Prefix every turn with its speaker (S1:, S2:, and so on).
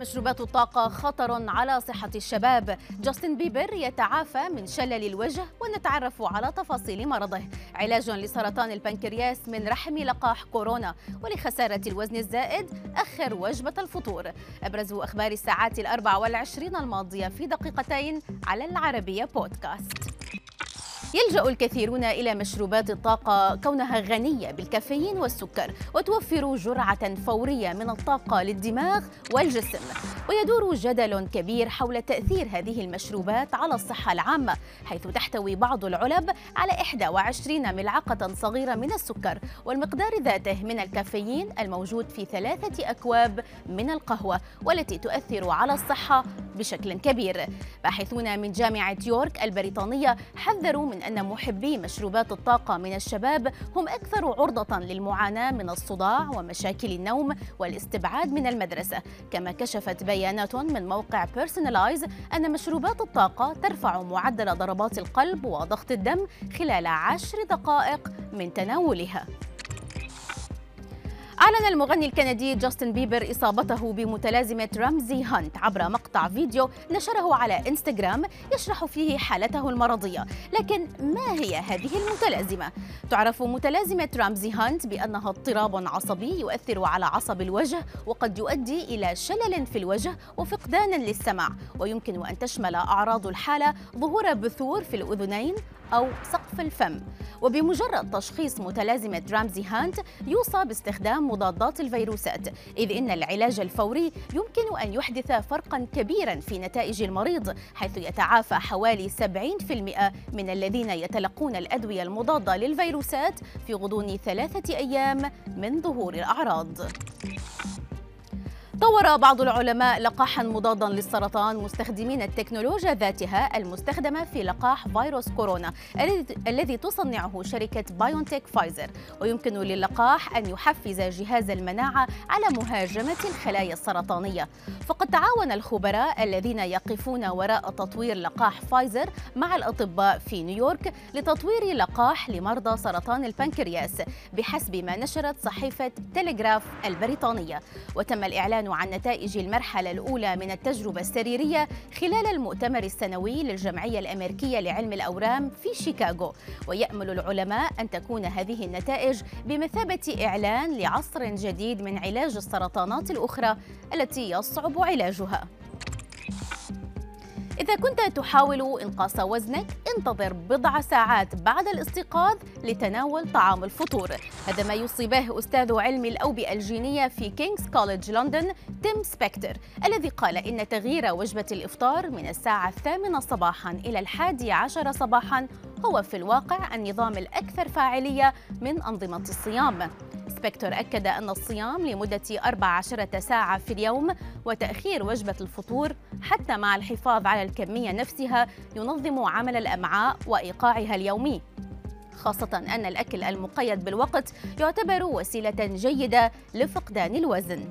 S1: مشروبات الطاقة خطر على صحة الشباب. جاستن بيبر يتعافى من شلل الوجه ونتعرف على تفاصيل مرضه. علاج لسرطان البنكرياس من رحم لقاح كورونا. ولخسارة الوزن الزائد أخر وجبة الفطور. أبرز أخبار الساعات الأربع والعشرين الماضية في دقيقتين على العربية بودكاست. يلجأ الكثيرون إلى مشروبات الطاقة كونها غنية بالكافيين والسكر وتوفر جرعة فورية من الطاقة للدماغ والجسم. ويدور جدل كبير حول تأثير هذه المشروبات على الصحة العامة حيث تحتوي بعض العلب على 21 ملعقة صغيرة من السكر والمقدار ذاته من الكافيين الموجود في ثلاثة أكواب من القهوة والتي تؤثر على الصحة بشكل كبير. باحثون من جامعة يورك البريطانية حذروا من أن محبي مشروبات الطاقة من الشباب هم أكثر عرضة للمعاناة من الصداع ومشاكل النوم والاستبعاد من المدرسة. كما كشفت بيانات من موقع بيرسونلايز أن مشروبات الطاقة ترفع معدل ضربات القلب وضغط الدم خلال عشر دقائق من تناولها. أعلن المغني الكندي جاستن بيبر إصابته بمتلازمة رمزي هانت عبر مقطع فيديو نشره على إنستغرام يشرح فيه حالته المرضية لكن ما هي هذه المتلازمة؟ تعرف متلازمة رمزي هانت بأنها اضطراب عصبي يؤثر على عصب الوجه وقد يؤدي إلى شلل في الوجه وفقدان للسمع ويمكن أن تشمل أعراض الحالة ظهور بثور في الأذنين أو سقف الفم. وبمجرد تشخيص متلازمة رامزي هانت يوصى باستخدام مضادات الفيروسات إذ إن العلاج الفوري يمكن أن يحدث فرقا كبيرا في نتائج المريض حيث يتعافى حوالي 70% من الذين يتلقون الأدوية المضادة للفيروسات في غضون ثلاثة أيام من ظهور الأعراض. طور بعض العلماء لقاحا مضادا للسرطان مستخدمين التكنولوجيا ذاتها المستخدمة في لقاح فيروس كورونا الذي تصنعه شركة بايونتك فايزر ويمكن للقاح أن يحفز جهاز المناعة على مهاجمة الخلايا السرطانية. فقد تعاون الخبراء الذين يقفون وراء تطوير لقاح فايزر مع الأطباء في نيويورك لتطوير لقاح لمرضى سرطان البنكرياس بحسب ما نشرت صحيفة تلغراف البريطانية. وتم الإعلان عن نتائج المرحلة الأولى من التجربة السريرية خلال المؤتمر السنوي للجمعية الأمريكية لعلم الأورام في شيكاغو. ويأمل العلماء أن تكون هذه النتائج بمثابة إعلان لعصر جديد من علاج السرطانات الأخرى التي يصعب علاجها. إذا كنت تحاول إنقاص وزنك انتظر بضع ساعات بعد الاستيقاظ لتناول طعام الفطور. هذا ما يوصي به أستاذ علم الأوبئة الجينية في كينغز كوليدج لندن تيم سبكتر الذي قال إن تغيير وجبة الإفطار من الساعة الثامنة صباحا إلى الحادي عشر صباحا هو في الواقع النظام الأكثر فاعلية من أنظمة الصيام. سبكتور أكد أن الصيام لمدة 14 ساعة في اليوم وتأخير وجبة الفطور حتى مع الحفاظ على الكمية نفسها ينظم عمل الأمعاء وإيقاعها اليومي. خاصة أن الأكل المقيد بالوقت يعتبر وسيلة جيدة لفقدان الوزن.